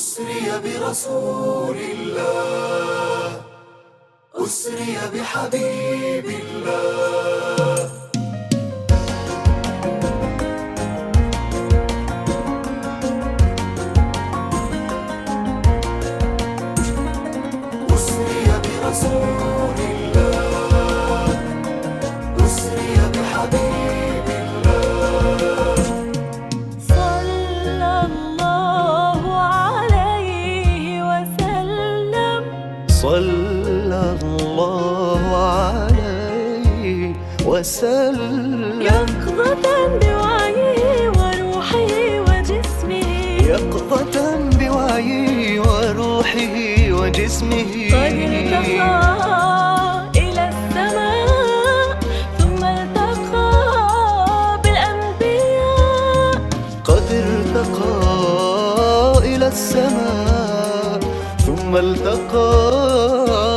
أسري برسول الله. أسري بحبيب الله. أسري برسول الله صلى الله عليه وسلم. يقظة بوعيه وروحه وجسمه يقظة بوعيه وروحه وجسمه قد ارتقى إلى السماء. ثم التقى